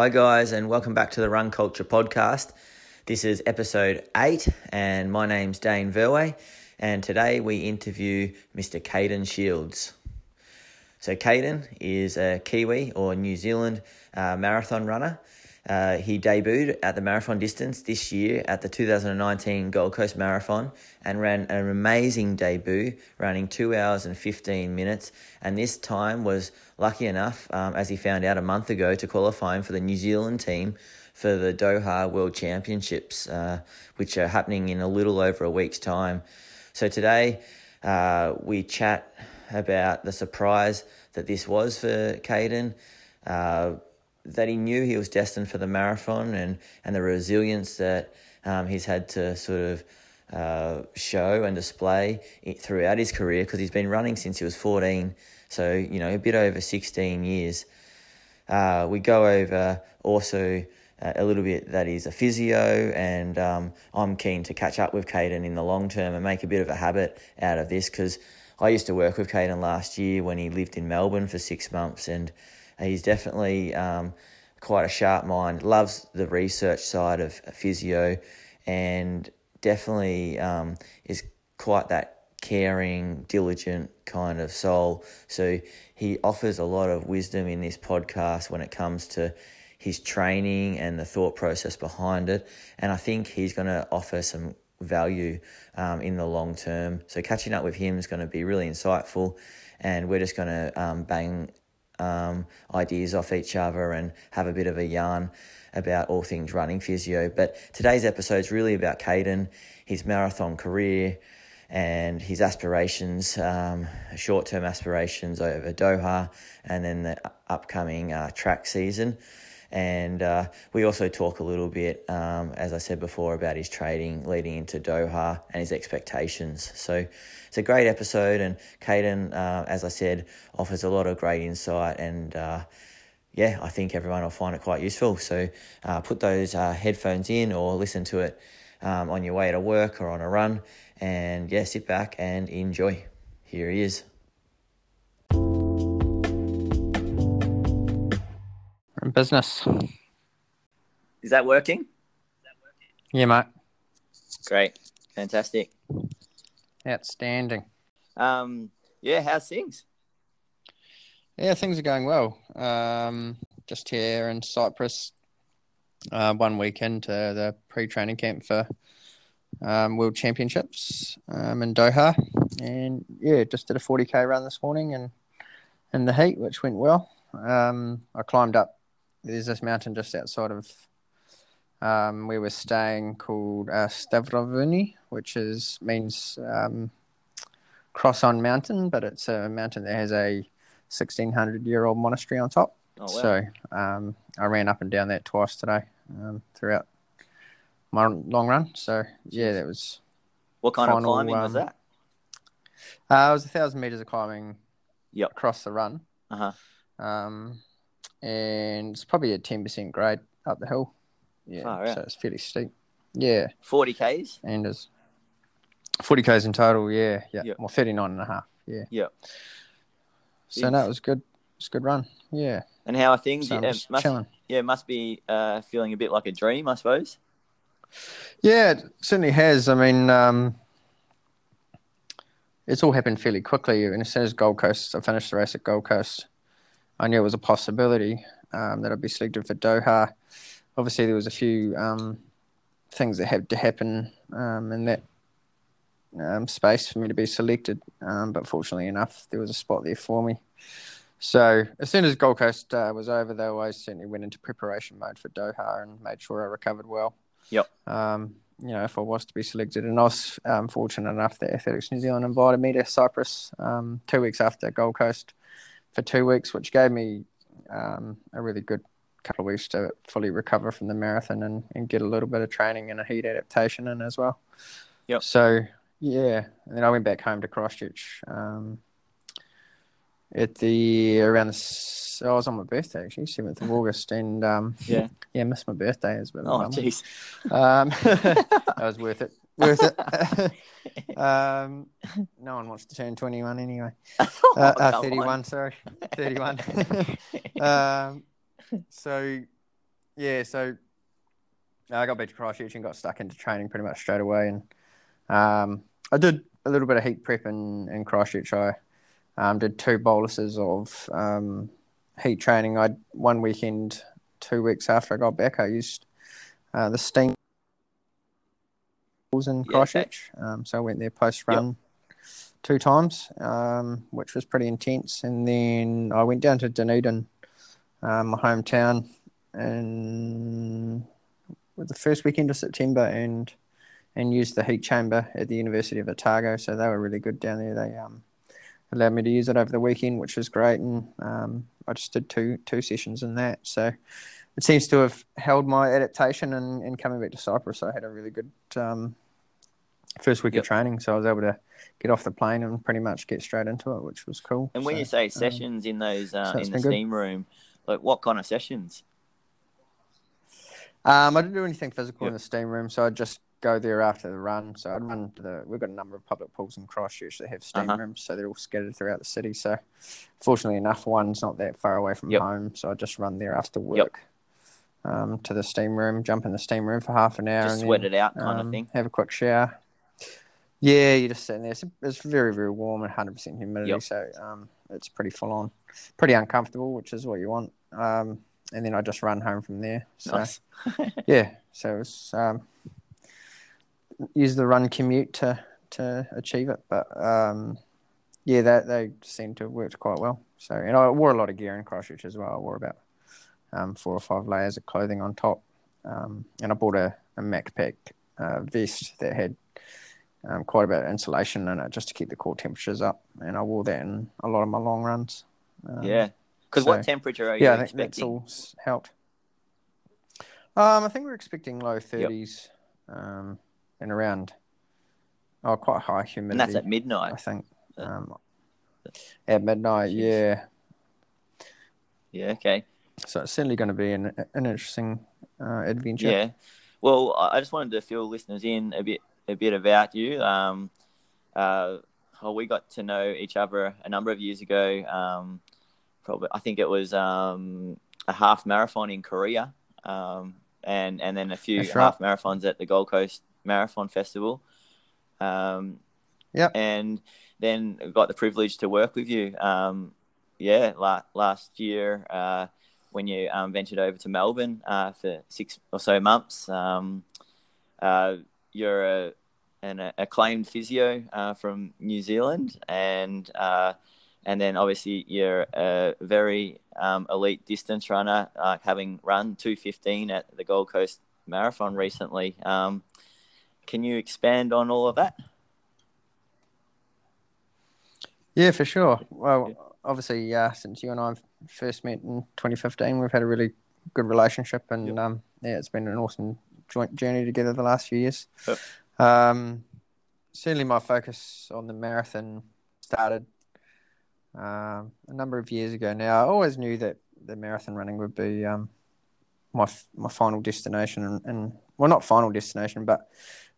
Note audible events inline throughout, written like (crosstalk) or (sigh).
Hi, guys, and welcome back to the Run Culture podcast. This is episode eight, and my name's Dane Verway, and today we interview Mr. Caden Shields. So, Caden is a Kiwi or New Zealand uh, marathon runner. Uh, he debuted at the marathon distance this year at the 2019 Gold Coast Marathon and ran an amazing debut, running 2 hours and 15 minutes. And this time was lucky enough, um, as he found out a month ago, to qualify him for the New Zealand team for the Doha World Championships, uh, which are happening in a little over a week's time. So today uh, we chat about the surprise that this was for Caden. That he knew he was destined for the marathon and, and the resilience that um, he's had to sort of uh, show and display throughout his career because he's been running since he was 14, so, you know, a bit over 16 years. Uh, we go over also uh, a little bit that he's a physio, and um, I'm keen to catch up with Caden in the long term and make a bit of a habit out of this because I used to work with Caden last year when he lived in Melbourne for six months and He's definitely um, quite a sharp mind, loves the research side of physio, and definitely um, is quite that caring, diligent kind of soul. So he offers a lot of wisdom in this podcast when it comes to his training and the thought process behind it. And I think he's going to offer some value um, in the long term. So catching up with him is going to be really insightful. And we're just going to um, bang um, ideas off each other and have a bit of a yarn about all things running physio. But today's episode is really about Caden, his marathon career, and his aspirations, um, short term aspirations over Doha, and then the upcoming uh, track season. And uh, we also talk a little bit, um, as I said before, about his trading leading into Doha and his expectations. So it's a great episode, and Caden, uh, as I said, offers a lot of great insight and. Uh, yeah, I think everyone will find it quite useful. So uh, put those uh, headphones in or listen to it um, on your way to work or on a run. And yeah, sit back and enjoy. Here he is. In business. Is that working? Yeah, mate. Great. Fantastic. Outstanding. Um, yeah, how's things? Yeah, things are going well. Um, just here in Cyprus, uh, one weekend to the pre-training camp for um, World Championships um, in Doha, and yeah, just did a 40k run this morning and in the heat, which went well. Um, I climbed up there's this mountain just outside of um, where we're staying called uh, Stavrovouni, which is means um, cross on mountain, but it's a mountain that has a 1600 year old monastery on top. Oh, wow. So um, I ran up and down that twice today um, throughout my long run. So yeah, that was. What kind final, of climbing was um, that? Uh, it was a thousand meters of climbing. Yep. Across the run. Uh huh. Um, and it's probably a ten percent grade up the hill. Yeah, so it's fairly steep. Yeah, forty k's, and it's forty k's in total. Yeah, yeah, yep. well, 39 and a half. Yeah, yeah. So it's... no, it was good. It's a good run. Yeah. And how are things? So yeah, must, chilling. yeah, must be uh, feeling a bit like a dream, I suppose. Yeah, it certainly has. I mean, um, it's all happened fairly quickly. And as soon as Gold Coast, I finished the race at Gold Coast, I knew it was a possibility um, that I'd be selected for Doha. Obviously, there was a few um, things that had to happen um, in that um, space for me to be selected, um, but fortunately enough, there was a spot there for me. So as soon as Gold Coast uh, was over, though, I certainly went into preparation mode for Doha and made sure I recovered well. Yep. Um, you know, if I was to be selected, and I was um, fortunate enough that Athletics New Zealand invited me to Cyprus um, two weeks after Gold Coast for two weeks, which gave me um, a really good couple of weeks to fully recover from the marathon and, and get a little bit of training and a heat adaptation in as well. Yep. So yeah, and then I went back home to Christchurch um, at the around the oh, I was on my birthday actually, seventh of (laughs) August, and um, yeah, yeah, missed my birthday as well. Oh jeez, um, (laughs) (laughs) that was worth it. Worth it. um, no one wants to turn 21 anyway. Oh, uh, uh, 31, on. sorry. 31. um, so, yeah, so I got back to Christchurch and got stuck into training pretty much straight away. And um, I did a little bit of heat prep in, in Christchurch. I um, did two boluses of um, heat training. I one weekend, two weeks after I got back, I used uh, the steam in Christchurch. Yeah. Um, so I went there post run yep. two times, um, which was pretty intense. And then I went down to Dunedin, uh, my hometown, and the first weekend of September and and used the heat chamber at the University of Otago. So they were really good down there. They um, allowed me to use it over the weekend, which was great. And um, I just did two two sessions in that. So it seems to have held my adaptation and, and coming back to Cyprus. I had a really good um, first week yep. of training, so I was able to get off the plane and pretty much get straight into it, which was cool. And when so, you say um, sessions um, in those uh, so in the steam good. room, like what kind of sessions? Um, I didn't do anything physical yep. in the steam room, so I'd just go there after the run. So I'd run to the. We've got a number of public pools in Christchurch that have steam uh-huh. rooms, so they're all scattered throughout the city. So, fortunately enough, one's not that far away from yep. home, so I just run there after work. Yep. Um, to the steam room, jump in the steam room for half an hour, just and sweat then, it out, kind um, of thing. Have a quick shower. Yeah, you're just sitting there. It's, it's very, very warm and 100% humidity, yep. so um, it's pretty full on, pretty uncomfortable, which is what you want. Um, and then I just run home from there. So, nice. (laughs) yeah, so it's um, use the run commute to to achieve it, but um, yeah, that they seem to have worked quite well. So, and I wore a lot of gear in Christchurch as well. I wore about um, four or five layers of clothing on top, um, and I bought a, a Macpac uh, vest that had um, quite a bit of insulation in it just to keep the core temperatures up, and I wore that in a lot of my long runs. Um, yeah, because so, what temperature are you yeah, expecting? Yeah, that's all helped. Um, I think we're expecting low thirties, yep. um, and around oh, quite high humidity. And that's at midnight, I think. Um, at midnight, yeah. Yeah. Okay. So it's certainly going to be an an interesting uh, adventure. Yeah. Well, I just wanted to fill listeners in a bit a bit about you. Um, uh, well, we got to know each other a number of years ago. Um, probably, I think it was um, a half marathon in Korea, um, and and then a few right. half marathons at the Gold Coast Marathon Festival. Um, yeah, and then got the privilege to work with you. Um, yeah, la- last year uh, when you um, ventured over to Melbourne uh, for six or so months. Um, uh, you're a, an acclaimed physio uh, from New Zealand, and uh, and then obviously you're a very um, elite distance runner, uh, having run 215 at the Gold Coast Marathon recently. Can you expand on all of that? Yeah, for sure. Well, obviously, uh, since you and I first met in 2015, we've had a really good relationship, and yep. um, yeah, it's been an awesome joint journey together the last few years. Yep. Um, certainly, my focus on the marathon started um, a number of years ago. Now, I always knew that the marathon running would be um, my my final destination, and, and, well, not final destination, but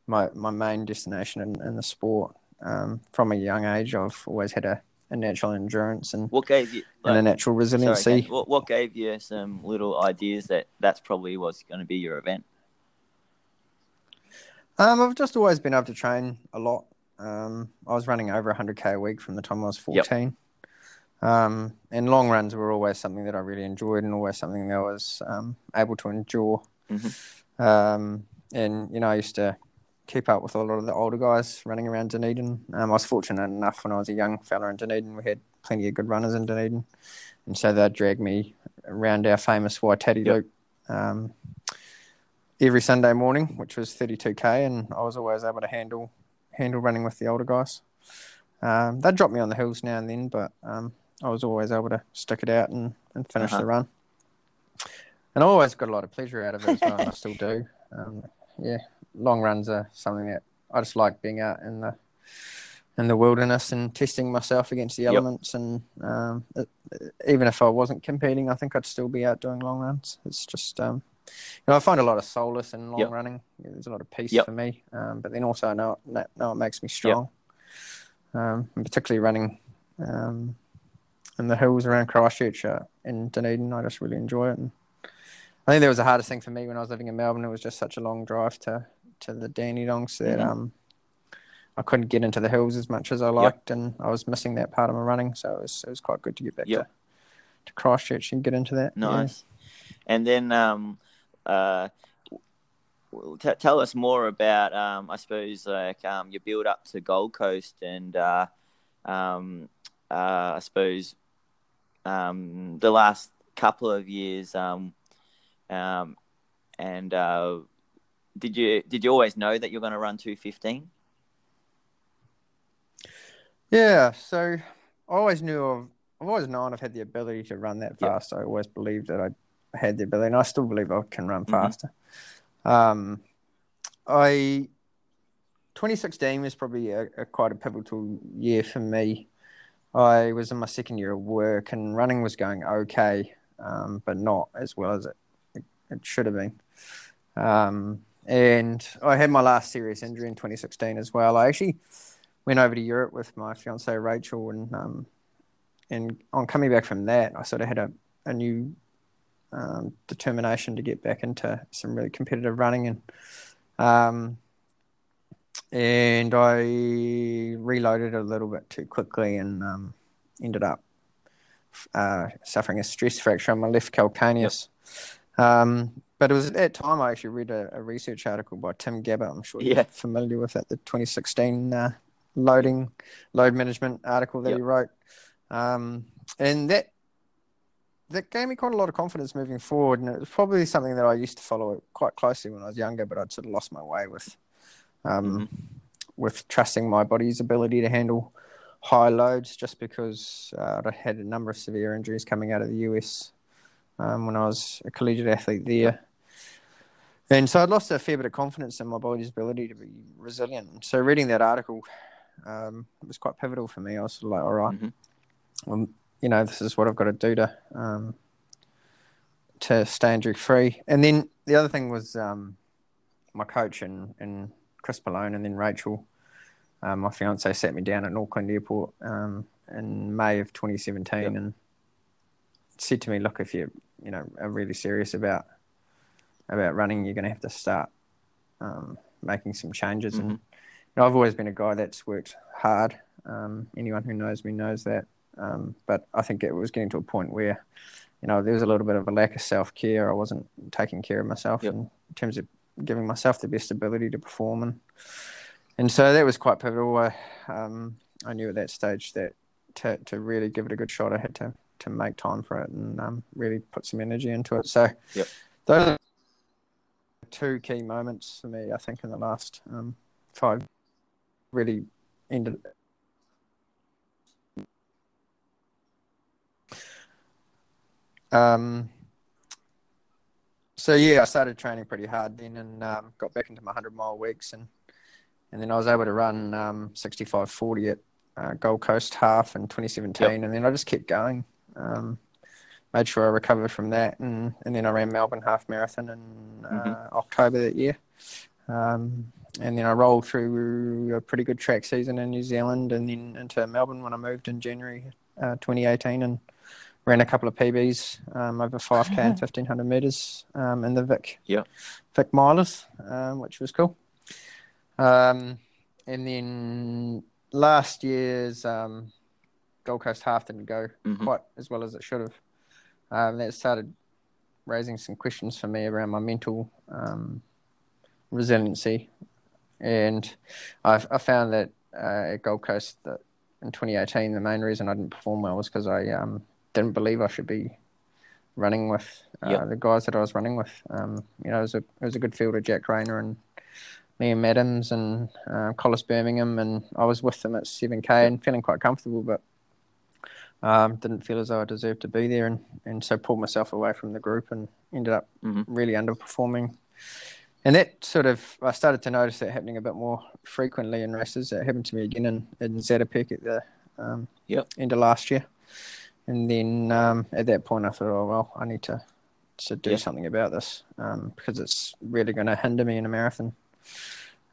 my my main destination in, in the sport. Um, from a young age, I've always had a, a natural endurance and what gave you like, and a natural resiliency. Sorry, what, what gave you some little ideas that that's probably was going to be your event? Um, I've just always been able to train a lot. Um, I was running over 100k a week from the time I was 14. Yep. Um, and long runs were always something that I really enjoyed and always something that I was um, able to endure. Mm-hmm. Um, and, you know, I used to keep up with a lot of the older guys running around Dunedin. Um, I was fortunate enough when I was a young fella in Dunedin, we had plenty of good runners in Dunedin. And so they'd drag me around our famous Waitati yep. Loop um, every Sunday morning, which was 32k, and I was always able to handle handle running with the older guys. Um, they'd drop me on the hills now and then, but um, I was always able to stick it out and, and finish uh-huh. the run. And I always got a lot of pleasure out of it as well, and I still do. Um, yeah, long runs are something that I just like being out in the in the wilderness and testing myself against the elements. Yep. And um, it, even if I wasn't competing, I think I'd still be out doing long runs. It's just um, you know, I find a lot of solace in long yep. running. There's a lot of peace yep. for me, um, but then also I know it, know it makes me strong. Um, and particularly running um, in the hills around Christchurch uh, in Dunedin, I just really enjoy it. And I think that was the hardest thing for me when I was living in Melbourne. It was just such a long drive to to the Dandenongs that Mhm. um, I couldn't get into the hills as much as I liked, and I was missing that part of my running. So it was it was quite good to get back Yep. to, to Christchurch and get into that. yeah. Nice. And then, um, uh, t- tell us more about, um, I suppose, like um, your build up to Gold Coast, and uh, um, uh, I suppose um, the last couple of years. Um, um, and uh, did you did you always know that you're going to run two fifteen? Yeah, so I always knew of, I've always known I've had the ability to run that Yep. fast. I always believed that I had the ability, and I still believe I can run Mhm. faster. Um, I 2016 was probably a, a quite a pivotal year for me. I was in my second year of work, and running was going okay, um, but not as well as it it, it should have been. Um, and I had my last serious injury in 2016 as well. I actually went over to Europe with my fiancee Rachel, and um, and on coming back from that, I sort of had a, a new um, determination to get back into some really competitive running, and um, and I reloaded a little bit too quickly, and um, ended up uh, suffering a stress fracture on my left calcaneus. Um, but it was at that time I actually read a, a research article by Tim Gabbett. I'm sure Yeah. you're familiar with that, the 2016 uh, loading load management article that Yep. he wrote, um, and that that gave me quite a lot of confidence moving forward. And it was probably something that I used to follow quite closely when I was younger, but I'd sort of lost my way with um, with trusting my body's ability to handle high loads, just because uh, I had a number of severe injuries coming out of the US um, when I was a collegiate athlete there. And so I'd lost a fair bit of confidence in my body's ability to be resilient. So reading that article um, was quite pivotal for me. I was sort of like, all right, Mhm. well, you know, this is what I've got to do to um, to stay injury free. And then the other thing was um, my coach and, and Chris Malone and then Rachel, um, my fiance, sat me down at Auckland Airport um, in May of 2017 Yep. and said to me, "Look, if you you know are really serious about about running, you're going to have to start um, making some changes." And Mhm. you know, I've always been a guy that's worked hard. Um, anyone who knows me knows that. Um, but I think it was getting to a point where, you know, there was a little bit of a lack of self care. I wasn't taking care of myself Yep. in terms of giving myself the best ability to perform, and and so that was quite pivotal. I, um, I knew at that stage that to to really give it a good shot, I had to to make time for it and um, really put some energy into it. So, Yep. those are two key moments for me. I think in the last um, five really ended. Um, so yeah, I started training pretty hard then, and um, got back into my hundred mile weeks, and and then I was able to run um, 65 40 at uh, Gold Coast half in 2017, and then I just kept going. Um, made sure I recovered from that, and, and then I ran Melbourne half marathon in uh, October that year. Um, and then I rolled through a pretty good track season in New Zealand, and then into Melbourne when I moved in January uh, 2018, and ran a couple of PBs um, over 5k and (laughs) 1500 meters um, in the Vic Yep. Vic Milers, um, which was cool. Um, and then last year's um, Gold Coast half didn't go Mhm. quite as well as it should have. Um, that started raising some questions for me around my mental um, resiliency, and I, I found that uh, at Gold Coast that in 2018 the main reason I didn't perform well was because I um, didn't believe I should be running with uh, Yep. the guys that I was running with. Um, you know, it was a it was a good field of Jack Rayner and Liam Adams and uh, Collis Birmingham, and I was with them at 7k and feeling quite comfortable, but um, didn't feel as though I deserved to be there, and, and so pulled myself away from the group and ended up Mhm. really underperforming. And that sort of, I started to notice that happening a bit more frequently in races. It happened to me again in, in Zatopek at the um, Yep. end of last year. And then um, at that point, I thought, oh, well, I need to, to do Yeah. something about this um, because it's really going to hinder me in a marathon.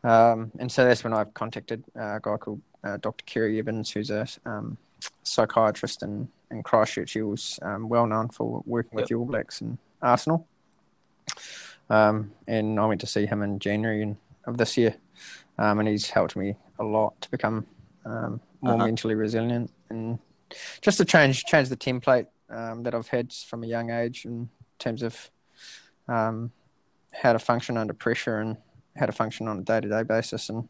Um, and so that's when I contacted a guy called uh, Dr. Ceri Evans, who's a um, psychiatrist in, in Christchurch. He was um, well known for working with Yep. the All Blacks and Arsenal. Um, and I went to see him in January in, of this year, um, and he's helped me a lot to become um, more Uh-huh. mentally resilient and just to change change the template um, that I've had from a young age in terms of um, how to function under pressure and how to function on a day to day basis, and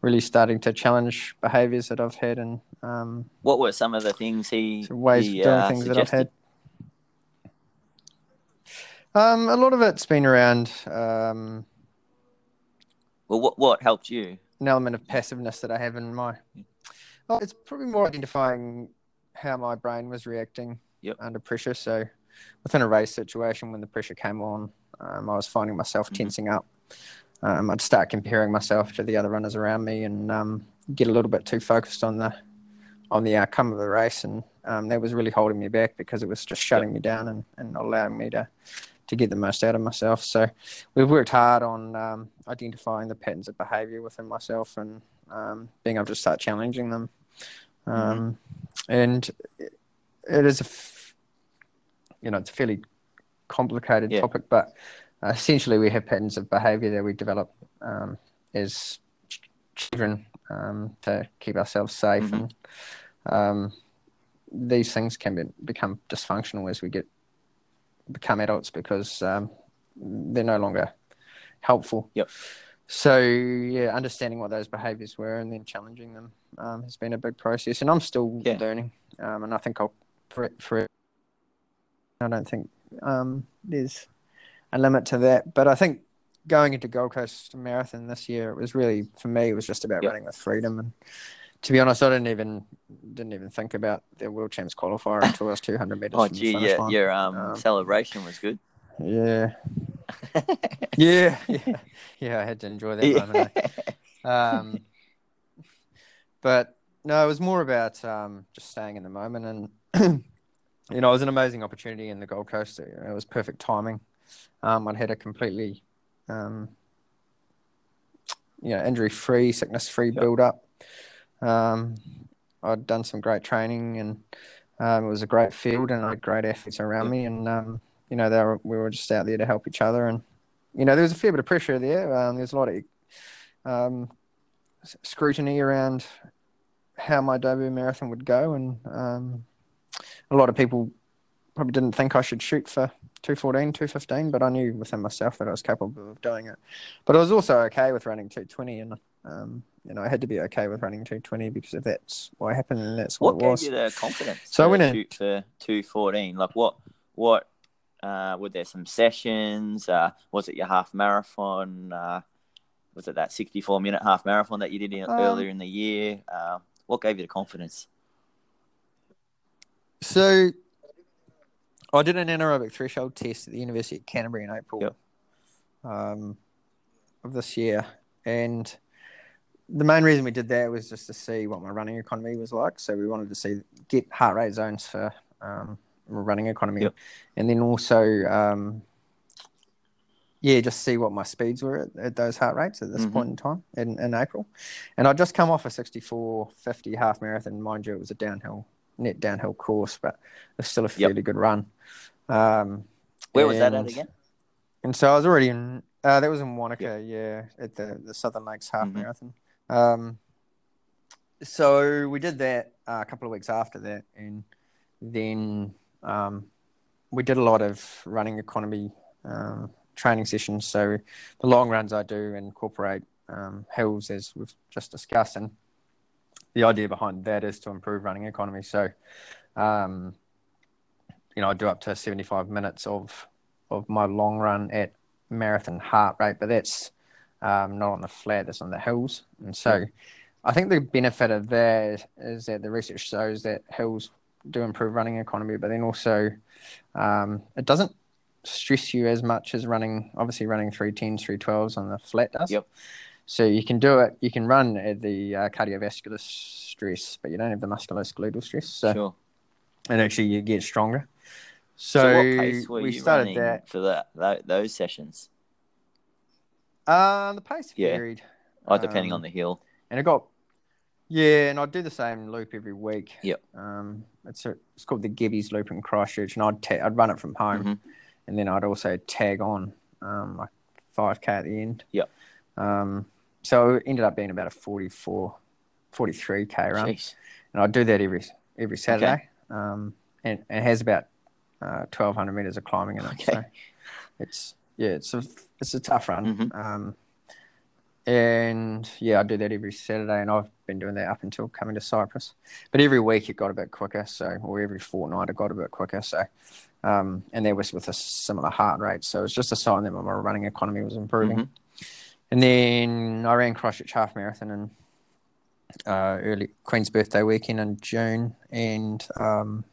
really starting to challenge behaviours that I've had and um, What were some of the things he ways he, of doing uh, things that I've had. Um, a lot of it's been around um, Well, what what helped you? an element of passiveness that I have in my. Well, it's probably more identifying how my brain was reacting Yep. under pressure. So, within a race situation, when the pressure came on, um, I was finding myself Mhm. tensing up. Um, I'd start comparing myself to the other runners around me, and um, get a little bit too focused on the on the outcome of the race, and um, that was really holding me back because it was just shutting me down and, and not allowing me to to get the most out of myself. So we've worked hard on um, identifying the patterns of behaviour within myself and um, being able to start challenging them. Um, And it it is a, f- you know, it's a fairly complicated Yeah. topic, but uh, essentially we have patterns of behaviour that we develop um, as ch- children um, to keep ourselves safe, Mhm. and um, these things can be, become dysfunctional as we get become adults because um, they're no longer helpful. Yep. So yeah, understanding what those behaviours were and then challenging them um, has been a big process, and I'm still Yeah. learning. Um, and I think I'll for it, for it. I don't think um, there's a limit to that, but I think going into Gold Coast Marathon this year, it was really for me. It was just about Yep. running with freedom, and to be honest, I didn't even didn't even think about the World Champs qualifier (laughs) until I was 200 meters Oh, gee, yeah, line. your um, Um, celebration was good. Yeah, (laughs) yeah, yeah, yeah. I had to enjoy that moment. eh? (laughs) Um, but no, it was more about um, just staying in the moment, and (clears throat) you know, it was an amazing opportunity in the Gold Coast. It, it was perfect timing. Um, I'd had a completely, um, you know, injury-free, sickness-free Yep. build-up. Um, I'd done some great training, and um, it was a great field, and I had great athletes around me, and um, you know, were, we were just out there to help each other, and you know, there was a fair bit of pressure there. Um, there's a lot of um, scrutiny around how my debut marathon would go, and um, a lot of people probably didn't think I should shoot for 214, 215, but I knew within myself that I was capable of doing it. But I was also okay with running 220, and you know I had to be okay with running 220 because if that's what happened, and that's what, What it was. gave you the confidence So I to went in- for two fourteen? Like what? What? Uh, were there some sessions? Uh, was it your half marathon? Uh, was it that sixty-four minute half marathon that you did in, Um, earlier in the year? Uh, what gave you the confidence? So I did an anaerobic threshold test at the University of Canterbury in April Yep. um, of this year, and the main reason we did that was just to see what my running economy was like. So we wanted to see get heart rate zones for um, running economy, Yep. and then also. Um, yeah, just see what my speeds were at, at those heart rates at this Mhm. point in time in, in April. And I'd just come off a 64 50 half marathon. Mind you, it was a downhill, net downhill course, but it's still a fairly good run. Um, Where was that at and- again? And so I was already in, uh, that was in Wanaka, yeah, at the, the Southern Lakes half Mhm. marathon. Um, so we did that uh, a couple of weeks after that. And then um, we did a lot of running economy um, training sessions. So the long runs I do incorporate um, hills, as we've just discussed. And the idea behind that is to improve running economy. So, um, you know, I do up to 75 minutes of, of my long run at marathon heart rate, but that's um, not on the flat, that's on the hills. And so I think the benefit of that is that the research shows that hills do improve running economy, but then also um, it doesn't stress you as much as running, obviously running 310s, 312s on the flat does. Yep. So you can do it, you can run at the uh, cardiovascular stress, but you don't have the musculoskeletal stress. So, sure. and actually you get stronger. So, So, what pace were we you started running that. for that, that those sessions? Uh, the pace Yeah. varied. Oh, depending Um, on the hill. and it got yeah, and I'd do the same loop every week. Yep. Um, it's a, it's called the Gebbies loop in Christchurch, and I'd ta- I'd run it from home, Mhm. and then I'd also tag on um, like five k at the end. Yep. Um, so it ended up being about a 44, 43 k run, Jeez. and I'd do that every every Saturday. Um, and, and it has about uh, twelve hundred meters of climbing in it. Okay. So it's yeah, it's a it's a tough run. Mhm. Um, and yeah, I do that every Saturday, and I've been doing that up until coming to Cyprus. But every week it got a bit quicker, so or every fortnight it got a bit quicker. So, um, and that was with a similar heart rate. So it's just a sign that my running economy was improving. Mhm. And then I ran Christchurch Half Marathon in uh, early Queen's Birthday weekend in June, and um,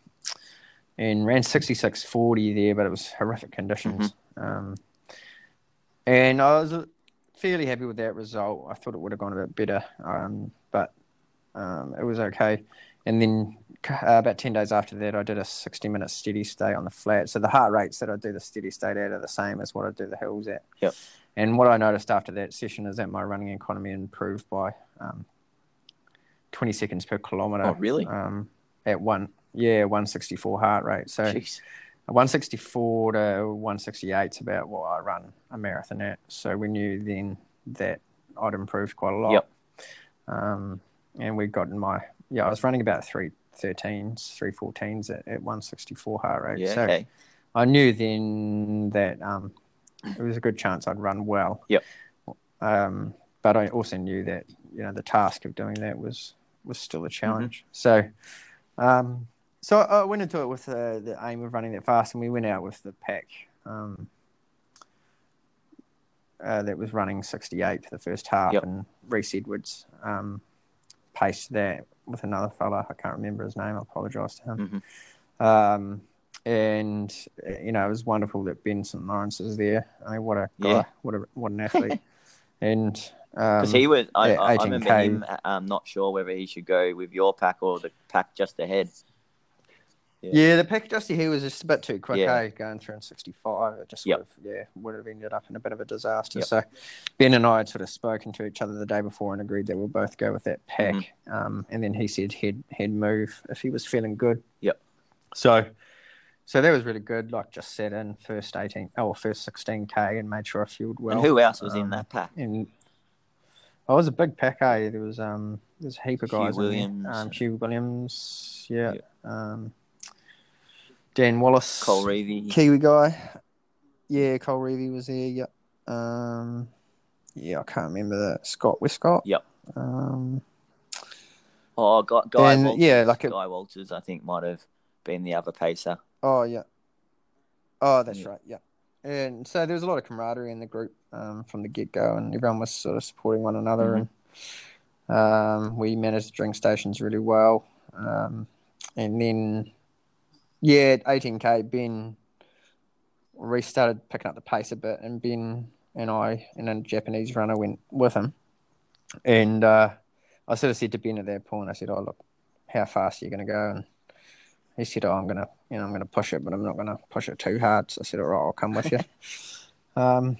and ran sixty six forty there, but it was horrific conditions. Um, and I was fairly happy with that result. I thought it would have gone a bit better, um, but um, it was okay. And then uh, about 10 days after that, I did a 60 minute steady stay on the flat. So the heart rates that I do the steady state at are the same as what I do the hills at. Yep. And what I noticed after that session is that my running economy improved by um, 20 seconds per kilometer. Oh, really? Um, at one, yeah, 164 heart rate. So Jeez. 164 to 168 is about what I run a marathon at. So we knew then that I'd improved quite a lot. Yep. Um, and we'd gotten my, yeah, I was running about 313s, 314s at, at 164 heart rate. Yeah. so Okay. I knew then that um, it was a good chance I'd run well. Yep. Um, but I also knew that, you know, the task of doing that was, was still Mm-hmm. a challenge. So, um, so I went into it with uh, the aim of running that fast, and we went out with the pack um, uh, that was running 68 for the first half, Yep. and Reese Edwards um, paced that with another fella. I can't remember his name. I apologise to him. Mhm. Um, and uh, you know, it was wonderful that Ben St Lawrence is there. I mean, what a guy, Yeah. what a what an (laughs) athlete. and Because um, he was, I, yeah, I, I remember him. um, not sure whether he should go with your pack or the pack just ahead. Yeah, the pack just he was just a bit too quick, Yeah. eh? Going through in sixty five, it just Yep. would have, yeah, would have ended up in a bit of a disaster. Yep. So Ben and I had sort of spoken to each other the day before and agreed that we'll both go with that pack. Mm-hmm. Um, and then he said he'd he'd move if he was feeling good. Yep. So so that was really good. Like just set in first eighteen oh first sixteen K and made sure I fueled well. and who else was in um, that pack? And I was a big pack, eh? There was um there's a heap of Hugh guys in there. Williams. Um, Hugh Williams, yeah. Yeah. Um, Dan Wallace, Cole Reevy. Kiwi guy. Yeah, Cole Reevy was there. Yep. Um, yeah, I can't remember that. Scott Westcott. Yep. Um, Oh, Guy, Guy And, Walters. yeah, like it- Guy Walters, I think might have been the other pacer. oh yeah. Oh, that's Yeah. right. Yeah. And so there was a lot of camaraderie in the group um, from the get go, and everyone was sort of supporting one another. Mhm. And um, we managed the drink stations really well. Um, and then, yeah, 18k, Ben restarted picking up the pace a bit, and Ben and I and a Japanese runner went with him. And uh, I sort of said to Ben at that point, I said, "Oh look, how fast are you going to go?" And he said, "Oh, I'm going to, you know, I'm going to push it, but I'm not going to push it too hard." So I said, "All right, I'll come with you." (laughs) um,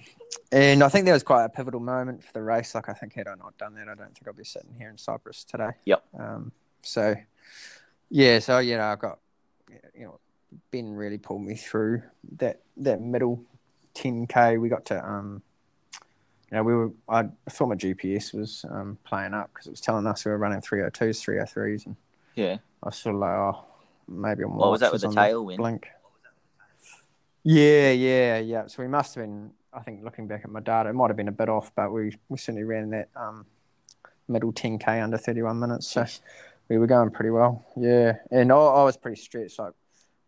and I think that was quite a pivotal moment for the race. Like I think had I not done that, I don't think I'd be sitting here in Cyprus today. Yep. Um, so yeah, so you know, I got you know, Ben really pulled me through that that middle 10k. We got to um, you know, we were. I thought my GPS was um, playing up because it was telling us we were running 302s, 303s, and Yeah. I was sort of like, oh, maybe I'm. What was that with the tailwind? Blink. Yeah, yeah, yeah. So we must have been. I think looking back at my data, it might have been a bit off, but we we certainly ran that um, middle 10k under 31 minutes. So we were going pretty well. Yeah, and I, I was pretty stretched. Like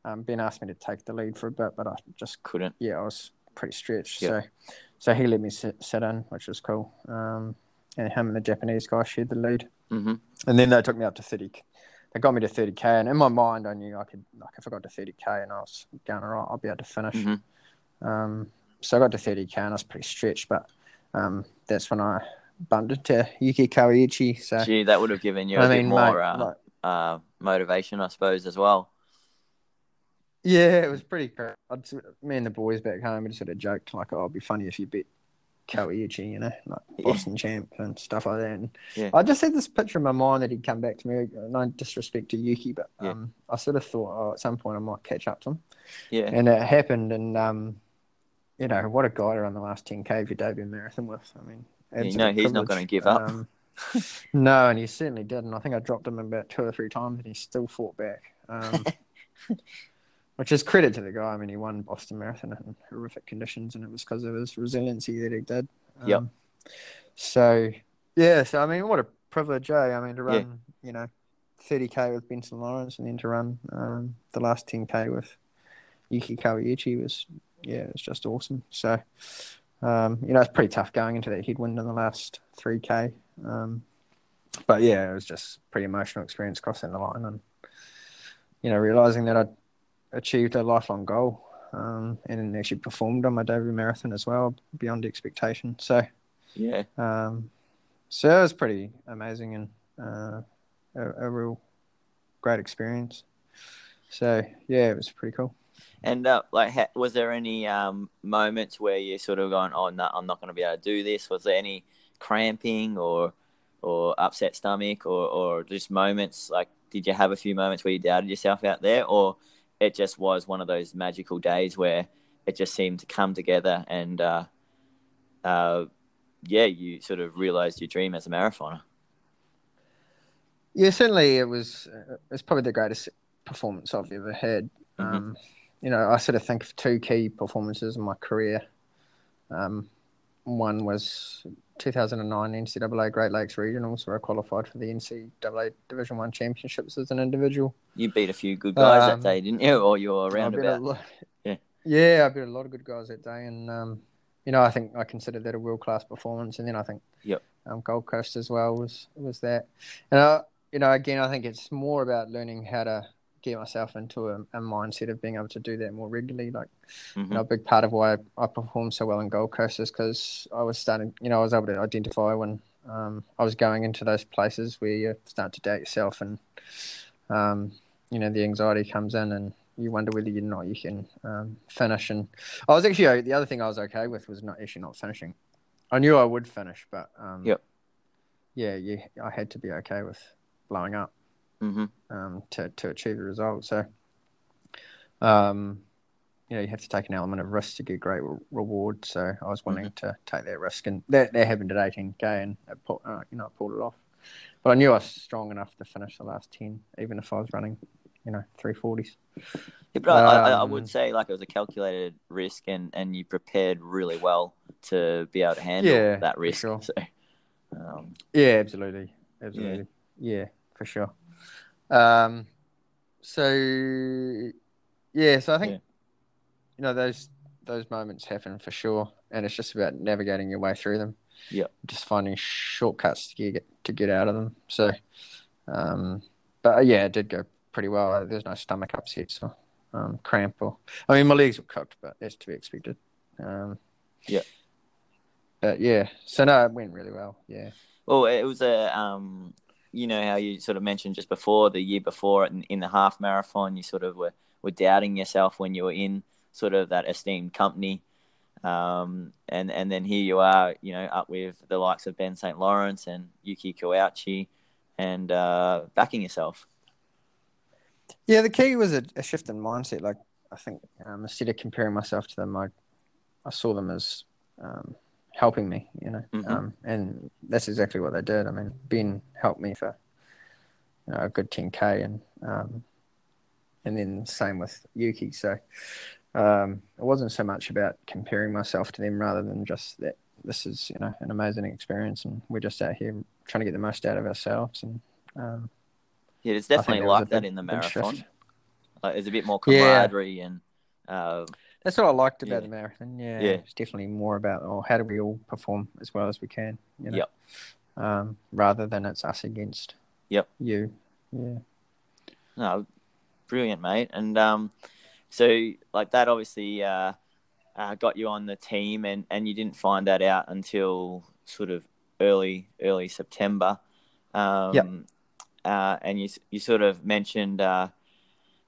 um, Ben asked me to take the lead for a bit, but I just Couldn't. yeah, I was pretty stretched. Yeah. So so he let me sit, sit in, which was cool. Um, and him and the Japanese guy shared the lead. hmm And then they took me up to 30. They got me to 30k, and in my mind, I knew I could, like, if I got to 30k and I was going all right, I'll be able to finish. Mhm. Um, so I got to 30k, and I was pretty stretched, but um, that's when I bumped to Yuki Kawauchi. So Gee, that would have given you a I bit mean, more mate, uh, uh, motivation, I suppose, as well. yeah, it was pretty. I'd, me and the boys back home, we just sort of joked like, "Oh, it'd be funny if you beat Kawauchi, you know, like Yeah. Boston champ and stuff like that." And Yeah. I just had this picture in my mind that he'd come back to me. No disrespect to Yuki, but Yeah. um, I sort of thought, oh, at some point I might catch up to him. Yeah. and it happened and um you know, what a guy to run the last 10K of your debut marathon with. I mean, Yeah, you know he's not going to give up. Um, (laughs) no, and he certainly didn't. I think I dropped him about two or three times, and he still fought back. Um, (laughs) which is credit to the guy. I mean, he won Boston Marathon in horrific conditions, and it was because of his resiliency that he did. Um, Yep. So, yeah. So I mean, what a privilege, eh? I mean, to Yeah. run, you know, 30k with Ben St Lawrence, and then to run um, the last 10k with Yuki Kawauchi was, yeah, it was just awesome. So, um, you know, it's pretty tough going into that headwind in the last 3k. Um, but yeah, it was just pretty emotional experience crossing the line and you know realizing that I'd achieved a lifelong goal um, and actually performed on my debut marathon as well beyond expectation. So Yeah. um, so it was pretty amazing and uh, a, a real great experience. So yeah, it was pretty cool. And uh, like, ha- was there any um, moments where you sort of going, "Oh no, I'm not going to be able to do this"? Was there any cramping or or upset stomach or or just moments like? Did you have a few moments where you doubted yourself out there, or it just was one of those magical days where it just seemed to come together and, uh, uh, yeah, you sort of realized your dream as a marathoner. Yeah, certainly it was. Uh, it's probably the greatest performance I've ever had. Mhm. Um, you know, I sort of think of two key performances in my career. Um, one was 2009 NCAA Great Lakes Regionals, where I qualified for the NCAA Division One Championships as an individual. You beat a few good guys Um, that day, didn't you? Or you were around a about. Yeah. yeah, I beat a lot of good guys that day, and um, you know, I think I consider that a world class performance. And then I think, Yep. um, Gold Coast as well was was that. And I, you know, again, I think it's more about learning how to get myself into a, a mindset of being able to do that more regularly. Like, Mhm. you know, a big part of why I, I performed so well in Gold Coast is because I was starting, you know, I was able to identify when um, I was going into those places where you start to doubt yourself and, um, you know, the anxiety comes in and you wonder whether or not you can um, finish. And I was actually, the other thing I was okay with was not actually not finishing. I knew I would finish, but um, Yep. yeah, yeah, I had to be okay with blowing up Mhm. um, to to achieve the result. So, um, you know, you have to take an element of risk to get great re- reward. So I was willing to take that risk, and that that happened at 18k, and it pull, uh, you know, I pulled it off. But I knew I was strong enough to finish the last 10, even if I was running, you know, 340s. Yeah, but I, I, I Um, would say like it was a calculated risk, and, and you prepared really well to be able to handle Yeah, that risk. sure. (laughs) So, um, Yeah, absolutely, absolutely. Yeah, for sure. Um, so yeah, so I think Yeah. you know those those moments happen for sure, and it's just about navigating your way through them. Yeah. just finding shortcuts to get to get out of them. So, um, but uh, yeah, it did go pretty well. There's no stomach upsets or um, cramp or I mean my legs were cooked, but that's to be expected. Um, Yeah. But yeah, so no, it went really well. Yeah. well, it was a um, you know how you sort of mentioned just before the year before in, in the half marathon, you sort of were, were doubting yourself when you were in sort of that esteemed company. Um, and, and then here you are, you know, up with the likes of Ben St. Lawrence and Yuki Kawauchi and uh, backing yourself. Yeah, the key was a, a shift in mindset. Like I think um, instead of comparing myself to them, I I saw them as um, helping me. You know, Mhm. um, and that's exactly what they did. I mean, Ben helped me for you know, a good 10k, and um, and then same with Yuki. So um, it wasn't so much about comparing myself to them, rather than just that this is you know an amazing experience, and we're just out here trying to get the most out of ourselves. And um, Yeah, it's definitely like that big- in the marathon. Like, there's a bit more Yeah. camaraderie and uh, That's what I liked about Yeah. the marathon. Yeah, Yeah. it's definitely more about oh, how do we all perform as well as we can. You know? Yep. Um, rather than it's us against. Yep. You. Yeah. no, brilliant, mate. And um, so like that obviously uh, uh, got you on the team, and, and you didn't find that out until sort of early early September. Um, Yep. Uh, and you you sort of mentioned uh,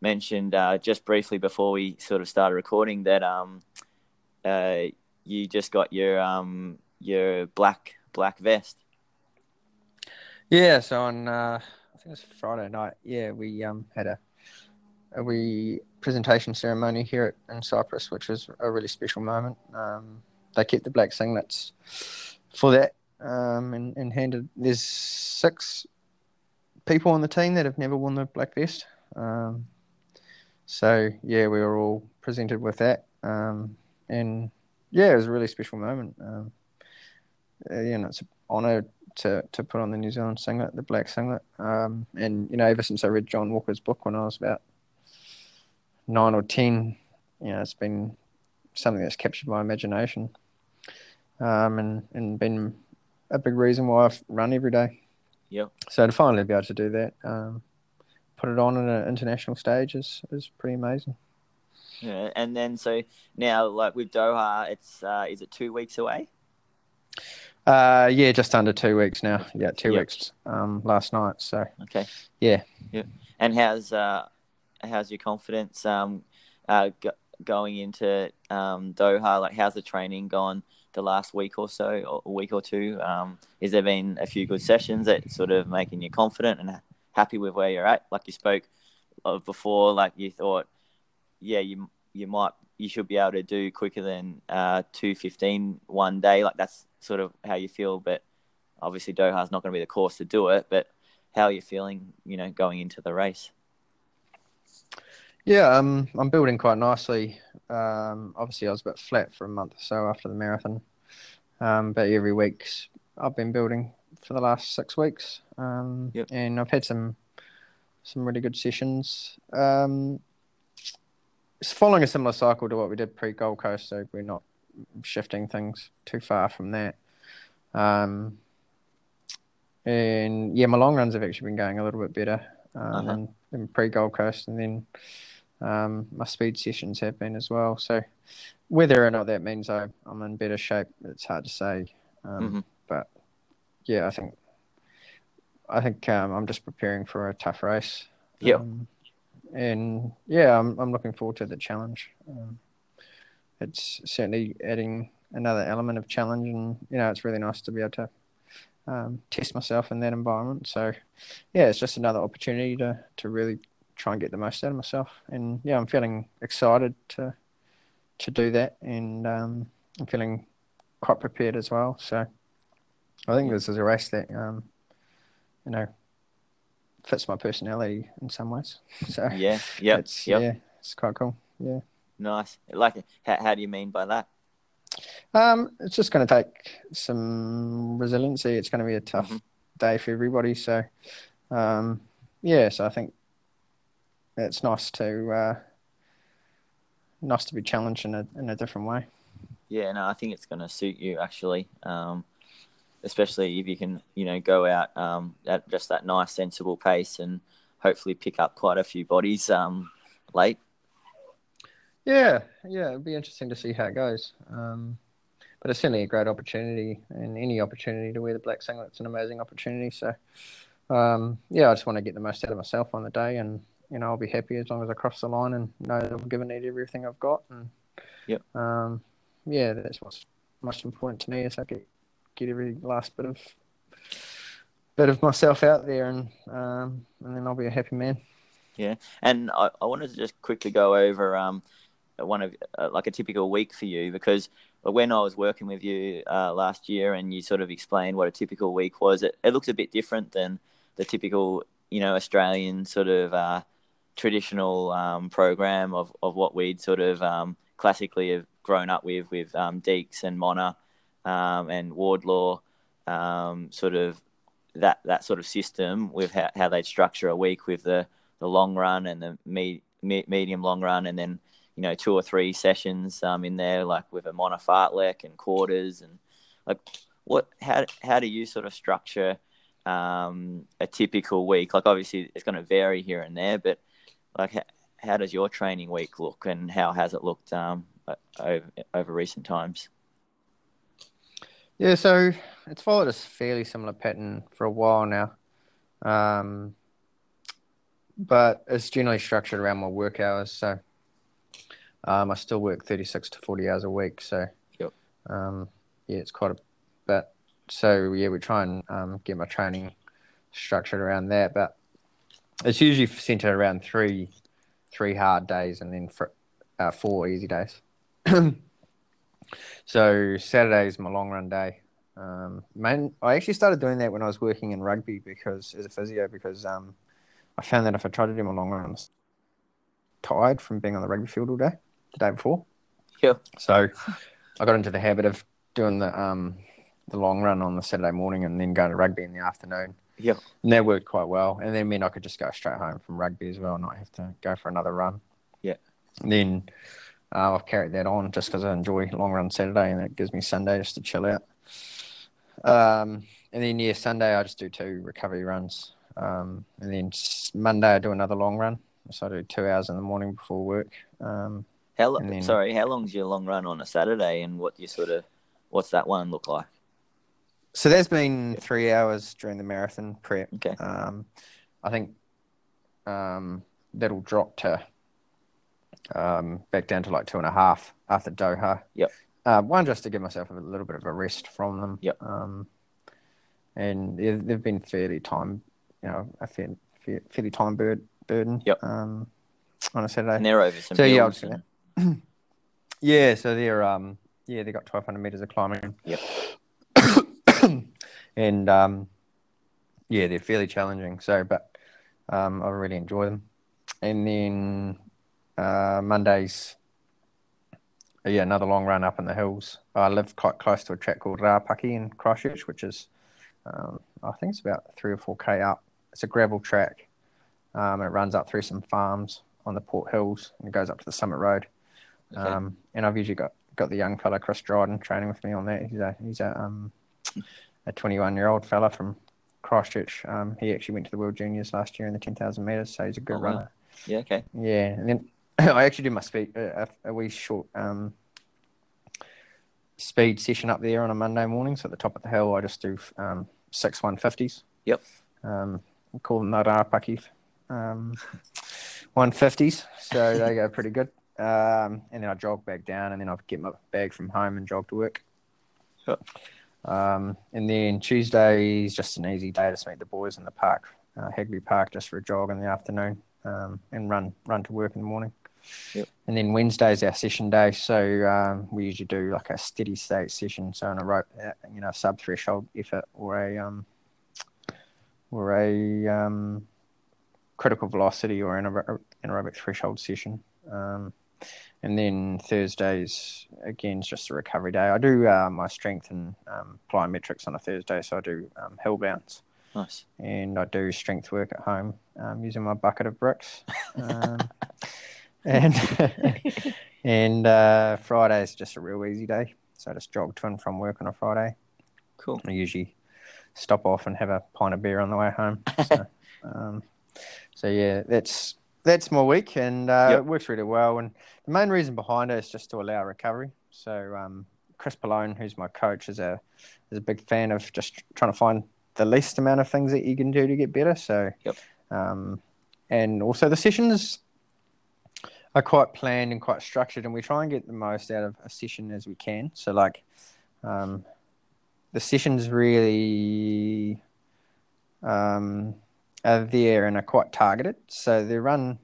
mentioned uh, just briefly before we sort of started recording that um, uh, you just got your um, your black black vest. Yeah. So on, uh, I think it was Friday night. Yeah, we um had a we presentation ceremony here at, in Cyprus, which was a really special moment. Um, they kept the black singlets for that um, and, and handed. There's six people on the team that have never worn the black vest. Um, so yeah, we were all presented with that, um, and yeah, it was a really special moment. Um, uh, you know, it's an honour to to put on the New Zealand singlet, the black singlet, um, and you know, ever since I read John Walker's book when I was about nine or ten, you know, it's been something that's captured my imagination, um, and and been a big reason why I've run every day. Yep. So to finally be able to do that, um, put it on in an international stage is is pretty amazing. Yeah, and then so now, like with Doha, it's uh, is it two weeks away? Uh, yeah, just under two weeks now. Yeah, two Yep. weeks. Um, last night. So Okay. Yeah. Yeah. And how's uh, how's your confidence um, uh, go- going into um, Doha? Like, how's the training gone the last week or so, or a week or two? Um, has there been a few good sessions that sort of making you confident and happy with where you're at? Like you spoke of before, like you thought, yeah, you you might you should be able to do quicker than uh, 215 one day. Like that's sort of how you feel, but obviously Doha's not going to be the course to do it. But how are you feeling, you know, going into the race? yeah, um, I'm building quite nicely. Um, obviously I was a bit flat for a month or so after the marathon. Um, but every week I've been building for the last six weeks. Um, Yep. and I've had some some really good sessions. Um, it's following a similar cycle to what we did pre Gold Coast, so we're not shifting things too far from that. Um, and yeah, my long runs have actually been going a little bit better um, Uh-huh. than, pre Gold Coast, and then um, my speed sessions have been as well. So whether or not that means I, I'm in better shape, it's hard to say. Um, Mhm. But yeah, I think I think um, I'm just preparing for a tough race. Yeah. Um, and yeah, I'm I'm looking forward to the challenge. Um, it's certainly adding another element of challenge, and you know, it's really nice to be able to um, test myself in that environment. So yeah, it's just another opportunity to to really try and get the most out of myself. And yeah, I'm feeling excited to to do that, and um, I'm feeling quite prepared as well. So I think this is a race that um, you know fits my personality in some ways. So Yeah, yep, it's yep. yeah, it's quite cool. Yeah. Nice. Like, how, how do you mean by that? Um, it's just going to take some resiliency. It's going to be a tough Mhm. day for everybody. So, um, yeah, so I think it's nice to uh, nice to be challenged in a in a different way. Yeah, no, I think it's going to suit you actually, um, especially if you can, you know, go out um, at just that nice, sensible pace and hopefully pick up quite a few bodies um, late. Yeah, yeah, it'd be interesting to see how it goes. Um, but it's certainly a great opportunity, and any opportunity to wear the black singlet's an amazing opportunity. So, um, yeah, I just want to get the most out of myself on the day, and you know, I'll be happy as long as I cross the line and know that I've given it everything I've got. And Yep. um, yeah, that's what's most important to me is I get get every last bit of bit of myself out there, and um, and then I'll be a happy man. Yeah, and I, I wanted to just quickly go over um, one of uh, like a typical week for you because when I was working with you uh, last year and you sort of explained what a typical week was, it, it looks a bit different than the typical, you know, Australian sort of uh, traditional um, program of, of what we'd sort of um, classically have grown up with, with um, Deeks and Mona um, and Wardlaw, um, sort of that, that sort of system with how, how they'd structure a week with the, the long run and the me, me, medium long run, and then you know two or three sessions um, in there, like with a Mona fartlek and quarters, and like what how how do you sort of structure um, a typical week? Like obviously it's going to vary here and there, but like how, how does your training week look, and how has it looked um, over over recent times? Yeah, so it's followed a fairly similar pattern for a while now. Um, but it's generally structured around my work hours. So um, I still work 36 to 40 hours a week. So Yep. um, yeah, it's quite a bit. So yeah, we try and um, get my training structured around that. But it's usually centered around three three hard days and then for, uh, four easy days. (clears throat) so Saturday is my long run day. Um, man, I actually started doing that when I was working in rugby because as a physio because um, I found that if I tried to do my long runs, tired from being on the rugby field all day the day before. Yeah. So I got into the habit of doing the um, the long run on the Saturday morning and then going to rugby in the afternoon. Yeah. And that worked quite well. And then meant I could just go straight home from rugby as well, and not have to go for another run. Yeah. And then uh, I've carried that on just because I enjoy long run Saturday, and it gives me Sunday just to chill out. Um, and then yeah, Sunday I just do two recovery runs. Um, and then Monday I do another long run. So I do two hours in the morning before work. Um, how long? Then, sorry, how long's your long run on a Saturday, and what you sort of, what's that one look like? So there's been three hours during the marathon prep. Okay. Um, I think um, that'll drop to um, back down to like two and a half after Doha. Yep. Uh, one just to give myself a little bit of a rest from them. Yep. Um, and they've been fairly time, you know, a fair, fair, fairly time bird, burden. Yep. Um, on a Saturday. And they're over some so. Yeah, and... (clears throat) yeah, so they're um yeah they got twelve hundred meters of climbing. Yep. (coughs) and um, yeah, they're fairly challenging. So, but um, I really enjoy them. And then uh, Mondays, yeah, another long run up in the hills. I live quite close to a track called Rapaki in Christchurch, which is um, I think it's about three or four k up. It's a gravel track. Um, it runs up through some farms on the Port Hills and goes up to the Summit Road. Okay. Um, and I've usually got, got the young fella Chris Dryden training with me on that. He's a he's a um, a 21 year old fella from Christchurch. Um, he actually went to the World Juniors last year in the 10,000 meters, so he's a good Oh, wow. runner. Yeah, okay. Yeah, and then (coughs) I actually did my speed a, a wee short um, speed session up there on a Monday morning. So at the top of the hill, I just do um, six 150s. Yep. Um, we call them the Rapaki um, (laughs) 150s, so they go pretty good. Um, and then I jog back down, and then I get my bag from home and jog to work. Yep. Um, and then Tuesday is just an easy day to meet the boys in the park, uh, Hagley Park, just for a jog in the afternoon um, and run run to work in the morning. Yep. And then Wednesday's our session day, so um, we usually do like a steady state session, so on a rope, uh, you know, sub threshold effort or a um, or a um, critical velocity or anaerobic, anaerobic threshold session. Um, and then Thursdays again is just a recovery day. I do uh, my strength and um, plyometrics on a Thursday, so I do um, hill bounce Nice. and I do strength work at home um, using my bucket of bricks. (laughs) And (laughs) (laughs) and uh, Friday is just a real easy day, so I just jog to and from work on a Friday. Cool. I usually stop off and have a pint of beer on the way home. (laughs) So, um, so yeah, that's that's my week, and uh, Yep. it works really well. And the main reason behind it is just to allow recovery. So um, Chris Pilone, who's my coach, is a is a big fan of just trying to find the least amount of things that you can do to get better. So, Yep. um, and also the sessions are quite planned and quite structured, and we try and get the most out of a session as we can. So, like, um, the sessions really um, are there and are quite targeted. So they run,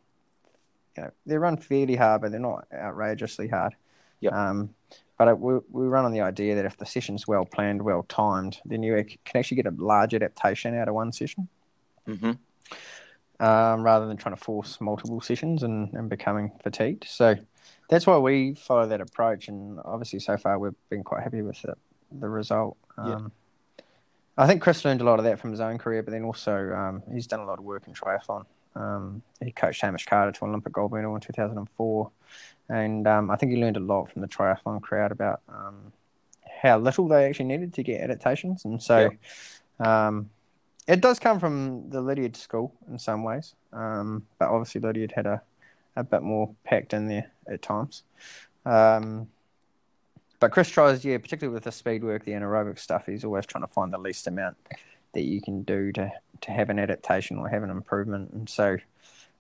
you know, they run fairly hard, but they're not outrageously hard. Yep. Um, but it, we, we run on the idea that if the session's well planned, well timed, then you can actually get a large adaptation out of one session hmm um, rather than trying to force multiple sessions and, and becoming fatigued. So that's why we follow that approach. And obviously, so far, we've been quite happy with the, the result. Yeah. Um, I think Chris learned a lot of that from his own career, but then also um, he's done a lot of work in triathlon. Um, he coached Hamish Carter to an Olympic gold medal in 2004. And um, I think he learned a lot from the triathlon crowd about um, how little they actually needed to get adaptations. And so um, it does come from the Lydiard school in some ways, um, but obviously Lydiard had a, a bit more packed in there at times. Um, but Chris tries, yeah, particularly with the speed work, the anaerobic stuff, he's always trying to find the least amount that you can do to, to have an adaptation or have an improvement. And so,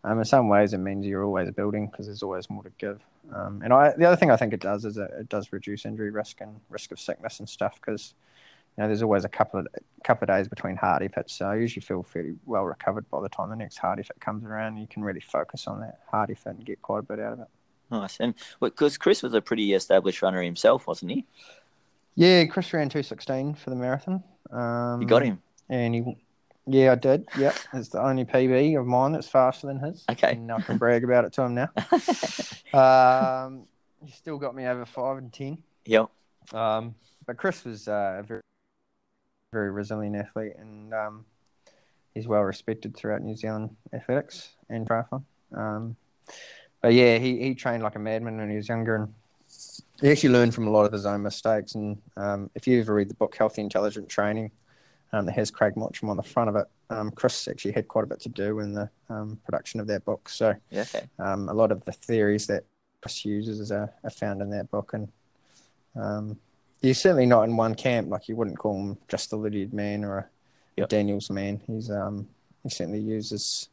um, in some ways, it means you're always building because there's always more to give. Um, and I, the other thing I think it does is it, it does reduce injury risk and risk of sickness and stuff because you know, there's always a couple of couple of days between hard efforts, so I usually feel fairly well recovered by the time the next hard effort comes around. You can really focus on that hard effort and get quite a bit out of it. Nice, and because Chris was a pretty established runner himself, wasn't he? Yeah, Chris ran two sixteen for the marathon. Um, You got him. and he, yeah, I did. Yep, it's the only PB of mine that's faster than his. Okay. and I can brag about it to him now. (laughs) um, he still got me over five and ten. Yep. Um, but Chris was uh, a very, very resilient athlete, and um, he's well respected throughout New Zealand athletics and triathlon. Um, but yeah, he, he trained like a madman when he was younger, and he actually learned from a lot of his own mistakes. And um, if you ever read the book Healthy Intelligent Training, um, that has Craig Mottram on the front of it, um, Chris actually had quite a bit to do in the um, production of that book. So Yeah. Okay. um, a lot of the theories that Chris uses are, are found in that book, and um, he's certainly not in one camp. Like you wouldn't call him just a Lydiard man or a, Yep. Daniels man. He's um, he certainly uses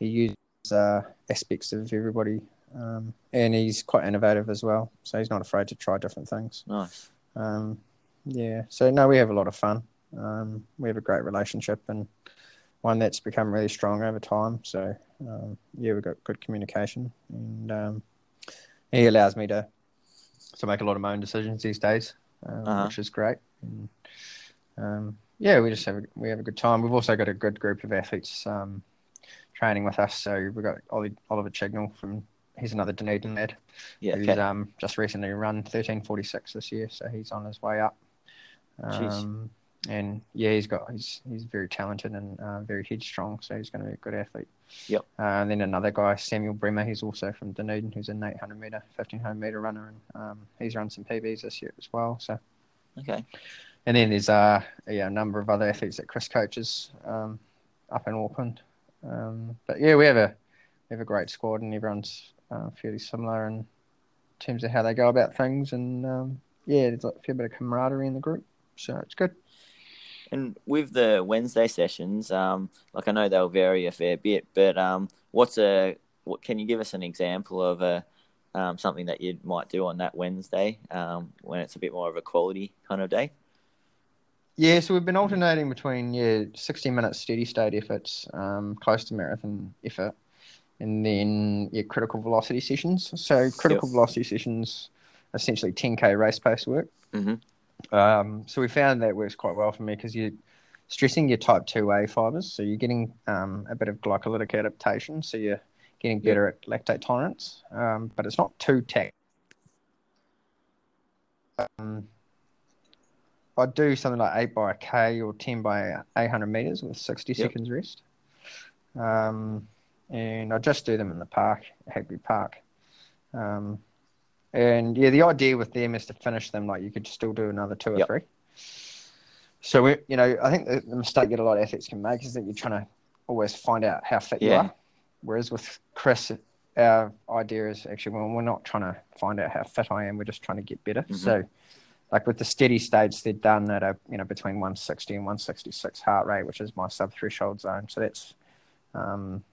he uses uh, aspects of everybody, um, and he's quite innovative as well. So he's not afraid to try different things. Nice. Um, yeah, so no, we have a lot of fun. Um, we have a great relationship and one that's become really strong over time. So um, yeah, we've got good communication, and um, he allows me to to make a lot of my own decisions these days, um, Uh-huh. which is great. And, um, yeah, we just have a, we have a good time. We've also got a good group of athletes um, training with us. So we've got Ollie, Oliver Chignell from he's another Dunedin lad Yeah. who's Okay. um, just recently run 1346 this year, so he's on his way up. Um, and yeah, he's got he's he's very talented and uh, very headstrong, so he's going to be a good athlete. Yep. Uh, and then another guy, Samuel Bremer, he's also from Dunedin, who's an 800 meter, 1500 meter runner, and um, he's run some PBs this year as well. So, Okay. and then there's uh, yeah, a number of other athletes that Chris coaches um, up in Auckland. Um, but yeah, we have a we have a great squad, and everyone's uh, fairly similar in terms of how they go about things, and um, yeah, there's a fair bit of camaraderie in the group, so it's good. And with the Wednesday sessions, um, like I know they'll vary a fair bit, but um, what's a what? Can you give us an example of a um, something that you might do on that Wednesday um, when it's a bit more of a quality kind of day? Yeah, so we've been alternating between yeah, sixty minute steady state efforts, um, close to marathon effort, and then yeah, critical velocity sessions. So critical velocity sessions, essentially ten k race pace work. Mhm. Um, so we found that works quite well for me because you're stressing your type two A fibers, so you're getting um, a bit of glycolytic adaptation, so you're getting better at lactate tolerance, um, but it's not too tax. Um, I'd do something like 8 by a K or 10 by 800 meters with 60 Yep. seconds rest. Um, and I just do them in the park, Hagley Park. And yeah, the idea with them is to finish them like you could still do another two or Yep. three. So we, you know, I think the, the mistake that a lot of athletes can make is that you're trying to always find out how fit you are. Whereas with Chris, our idea is actually well, we're not trying to find out how fit I am. We're just trying to get better. Mhm. So, like with the steady states, they're done at a you know between 160 and 166 heart rate, which is my sub threshold zone. So that's um,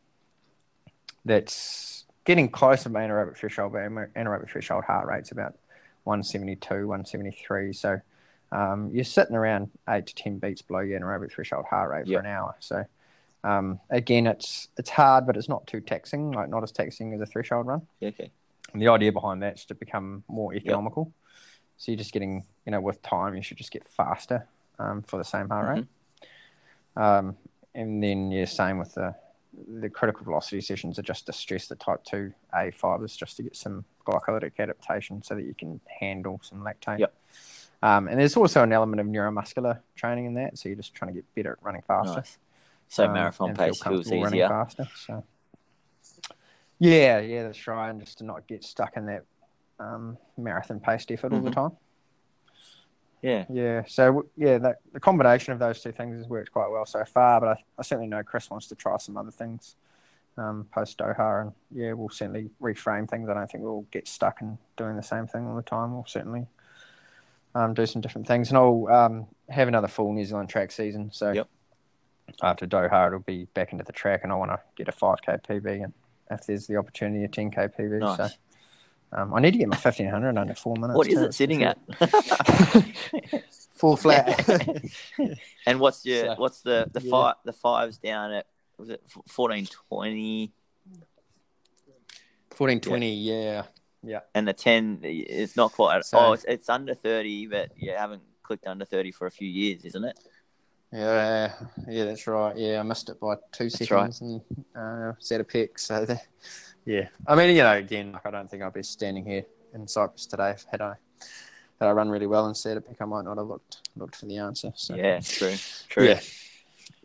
that's getting close to my anaerobic threshold. But my anaerobic threshold heart rate's about 172, 173. So um, you're sitting around eight to 10 beats below your anaerobic threshold heart rate Yep. for an hour. So um, again, it's it's hard, but it's not too taxing. Like not as taxing as a threshold run. Yeah, okay. And the idea behind that is to become more economical. So you're just getting, you know, with time, you should just get faster um, for the same heart rate. Um, and then, yeah, same with the the critical velocity sessions are just to stress the type 2A fibers just to get some glycolytic adaptation so that you can handle some lactate. Yep. Um, and there's also an element of neuromuscular training in that. So you're just trying to get better at running faster. Nice. So um, marathon feel pace feels easier. Faster, so. Yeah, yeah, that's right. And just to not get stuck in that um, marathon paced effort all the Mhm. time. Yeah. Yeah, so yeah, that, the combination of those two things has worked quite well so far. But I, I certainly know Chris wants to try some other things um, post Doha, and yeah, we'll certainly reframe things. I don't think we'll get stuck in doing the same thing all the time. We'll certainly um, do some different things, and I'll um, have another full New Zealand track season. So Yep. after Doha, it'll be back into the track, and I want to get a 5k PB, and if there's the opportunity, a 10k PB. Nice. So um, I need to get my 1500 under four minutes. What is it sitting at? (laughs) full flat. (laughs) and what's your So, what's the the yeah. five the fives down at was it fourteen twenty Fourteen twenty, yeah. Yeah, And the ten it's not quite So- oh it's, it's under thirty but you haven't clicked under thirty for a few years isn't it Yeah, yeah, that's right. Yeah, I missed it by two right. seconds and uh, set a pick. So, the, yeah, I mean, you know, again, like I don't think I'd be standing here in Cyprus today if had I had I run really well and set a pick. I might not have looked looked for the answer. So, yeah true true yeah,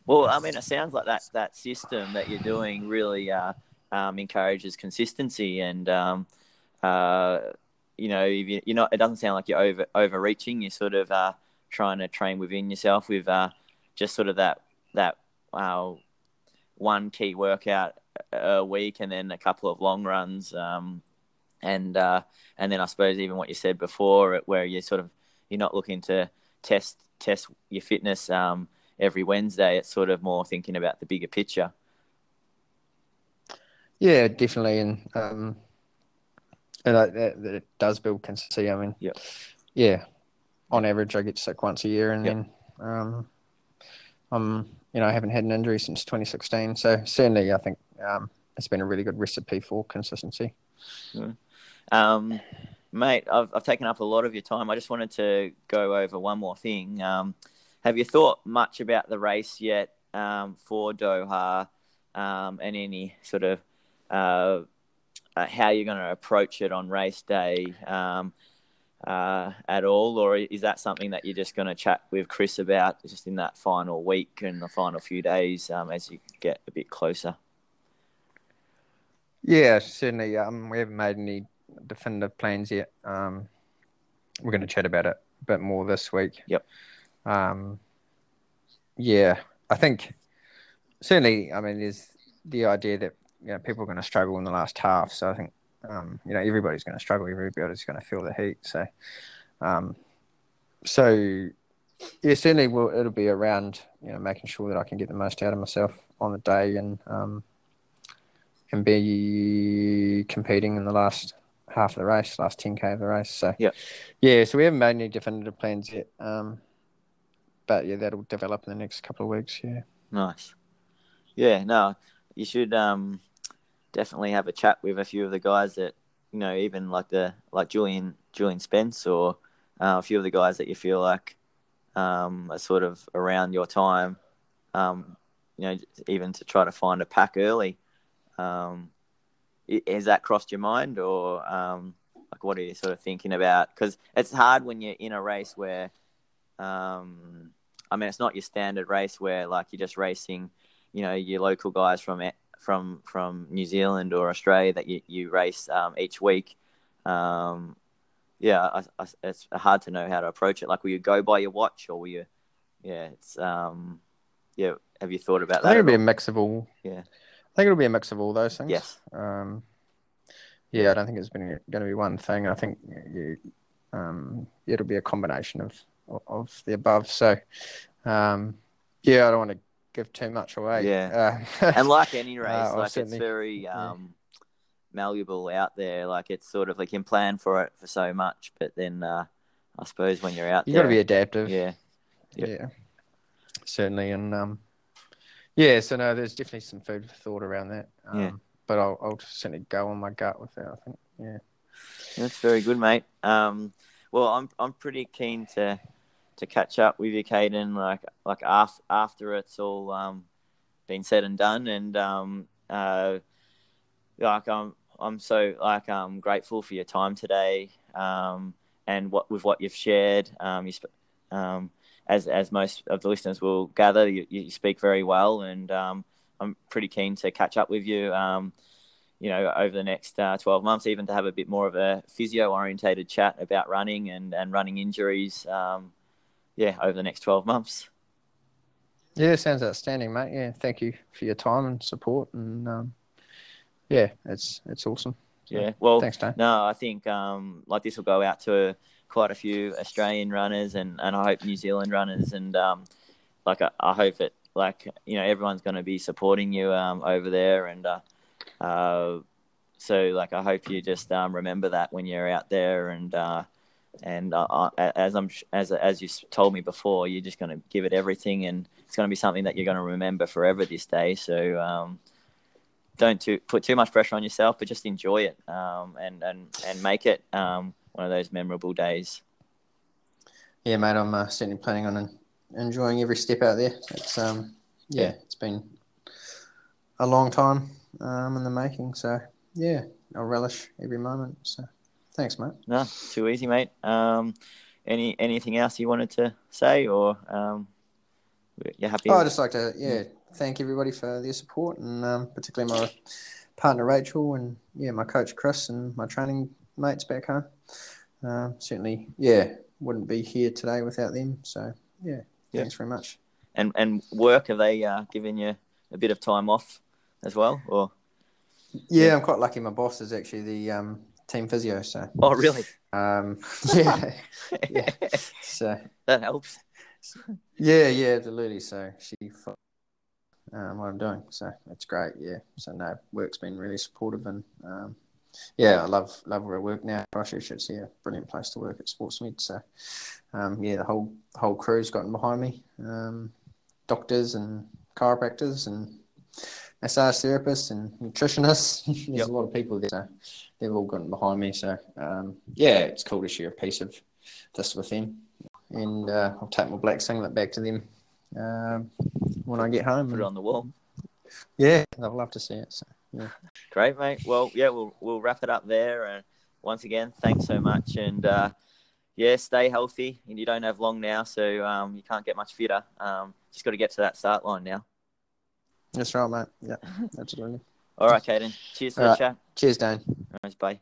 well I mean it sounds like that that system that you're doing really uh, um, encourages consistency and um, uh, you know if you, you're not it doesn't sound like you're over overreaching you're sort of uh, trying to train within yourself with uh, just sort of that that uh, one key workout a week and then a couple of long runs um, and uh, and then I suppose even what you said before where you sort of you're not looking to test test your fitness um, every Wednesday it's sort of more thinking about the bigger picture yeah, definitely, and um, and I, that, that it does build consistency. I mean, Yep. yeah, on average, I get sick once a year, and Yep. then um, I'm you know I haven't had an injury since 2016. So certainly, I think um, it's been a really good recipe for consistency. Um, mate, I've, I've taken up a lot of your time. I just wanted to go over one more thing. Um, have you thought much about the race yet um, for Doha um, and any sort of uh, uh, how you're going to approach it on race day um, uh, at all? Or is that something that you're just going to chat with Chris about just in that final week and the final few days um, as you get a bit closer? Yeah, certainly. Um, we haven't made any definitive plans yet. Um, we're going to chat about it a bit more this week. Yep. Um, yeah, I think certainly. I mean, there's the idea that you know people are going to struggle in the last half. So I think um, you know everybody's going to struggle. Everybody's going to feel the heat. So, um, so yeah, certainly will it'll be around you know making sure that I can get the most out of myself on the day and um, and be competing in the last half of the race, last 10k of the race. So Yep. yeah, so we haven't made any definitive plans yet. Um, but yeah, that'll develop in the next couple of weeks. Yeah. Nice. Yeah, no, you should um, definitely have a chat with a few of the guys that you know, even like the like Julian Julian Spence or uh, a few of the guys that you feel like um, are sort of around your time. Um, you know, even to try to find a pack early. Um, has that crossed your mind, or um, like what are you sort of thinking about? Because it's hard when you're in a race where, um, I mean, it's not your standard race where like you're just racing, you know, your local guys from from from New Zealand or Australia that you you race um, each week. Um, yeah, I, I, it's hard to know how to approach it. Like, will you go by your watch, or will you? Yeah, it's um, yeah. Have you thought about I think that? it'll be a mix of all. Yeah. I think it'll be a mix of all those things. Yes. Um, yeah, I don't think it's been going to be one thing. I think you, um, it'll be a combination of of the above. So, um, yeah, I don't want to give too much away. Yeah. Uh, (laughs) and like any race, Uh, like it's very yeah. um, malleable out there. Like it's sort of like you can plan for it for so much, but then uh, I suppose when you're out you there, got to be adaptive. yeah, Yep. Yeah, certainly, and um, yeah. So no, there's definitely some food for thought around that. Um, Yeah. But I'll, I'll certainly go on my gut with that. I think. Yeah. That's very good, mate. Um, well, I'm I'm pretty keen to to catch up with you, Caden. Like like after after it's all um, been said and done, and um, uh, like I'm I'm so like um grateful for your time today. Um, and what with what you've shared. Um, you sp- um, as as most of the listeners will gather, you, you speak very well, and um, I'm pretty keen to catch up with you. Um, you know, over the next uh, 12 months, even to have a bit more of a physio orientated chat about running and, and running injuries. Um, yeah, over the next 12 months. Yeah, sounds outstanding, mate. Yeah, thank you for your time and support, and um, yeah, it's it's awesome. So, Yeah. Well, thanks, Dan. no, I think um, like this will go out to quite a few Australian runners and, and I hope New Zealand runners. And um, like, I, I hope it, like, you know, everyone's going to be supporting you um, over there. And uh, uh, so, like, I hope you just um, remember that when you're out there and, uh, and uh, as I'm as as you told me before, you're just going to give it everything, and it's going to be something that you're going to remember forever this day. So um, don't too, put too much pressure on yourself, but just enjoy it um, and and and make it um, one of those memorable days. Yeah, mate, I'm uh, certainly planning on enjoying every step out there. It's um, yeah, it's been a long time um, in the making, so yeah, I'll relish every moment. So. Thanks, mate. No, too easy, mate. Um, any anything else you wanted to say, or um, you're happy? Oh, I'd just like to yeah thank everybody for their support, and um, particularly my partner Rachel, and yeah, my coach Chris, and my training mates back home. Uh, certainly, yeah, wouldn't be here today without them. So yeah, yeah. thanks very much. And and work have they uh, given you a bit of time off as well, or? Yeah, yeah, I'm quite lucky. My boss is actually the um, team physio. So. Oh, really? Um, (laughs) yeah, yeah. So that helps. Yeah, yeah, absolutely. So she um, what I'm doing. So that's great. Yeah. So no, work's been really supportive, and um, yeah, I love love where I work now. Christchurch, it's yeah, brilliant place to work at Sportsmed. So um, yeah, the whole whole crew's gotten behind me. Um, doctors and chiropractors and massage therapists and nutritionists. (laughs) There's yep. a lot of people there. So they've all gotten behind me. So um, yeah, it's cool to share a piece of this with them. And uh, I'll take my black singlet back to them um, when I get home. Put it on the wall. Yeah, I'd love to see it. So, yeah. Great, mate. Well, yeah, we'll we'll wrap it up there. And once again, thanks so much. And uh, yeah, stay healthy. And you don't have long now, so um, you can't get much fitter. Um, just got to get to that start line now. That's right, mate. Yeah, absolutely. (laughs) All right, Caden. Cheers for All the right. chat. Cheers, Dan. All right, bye.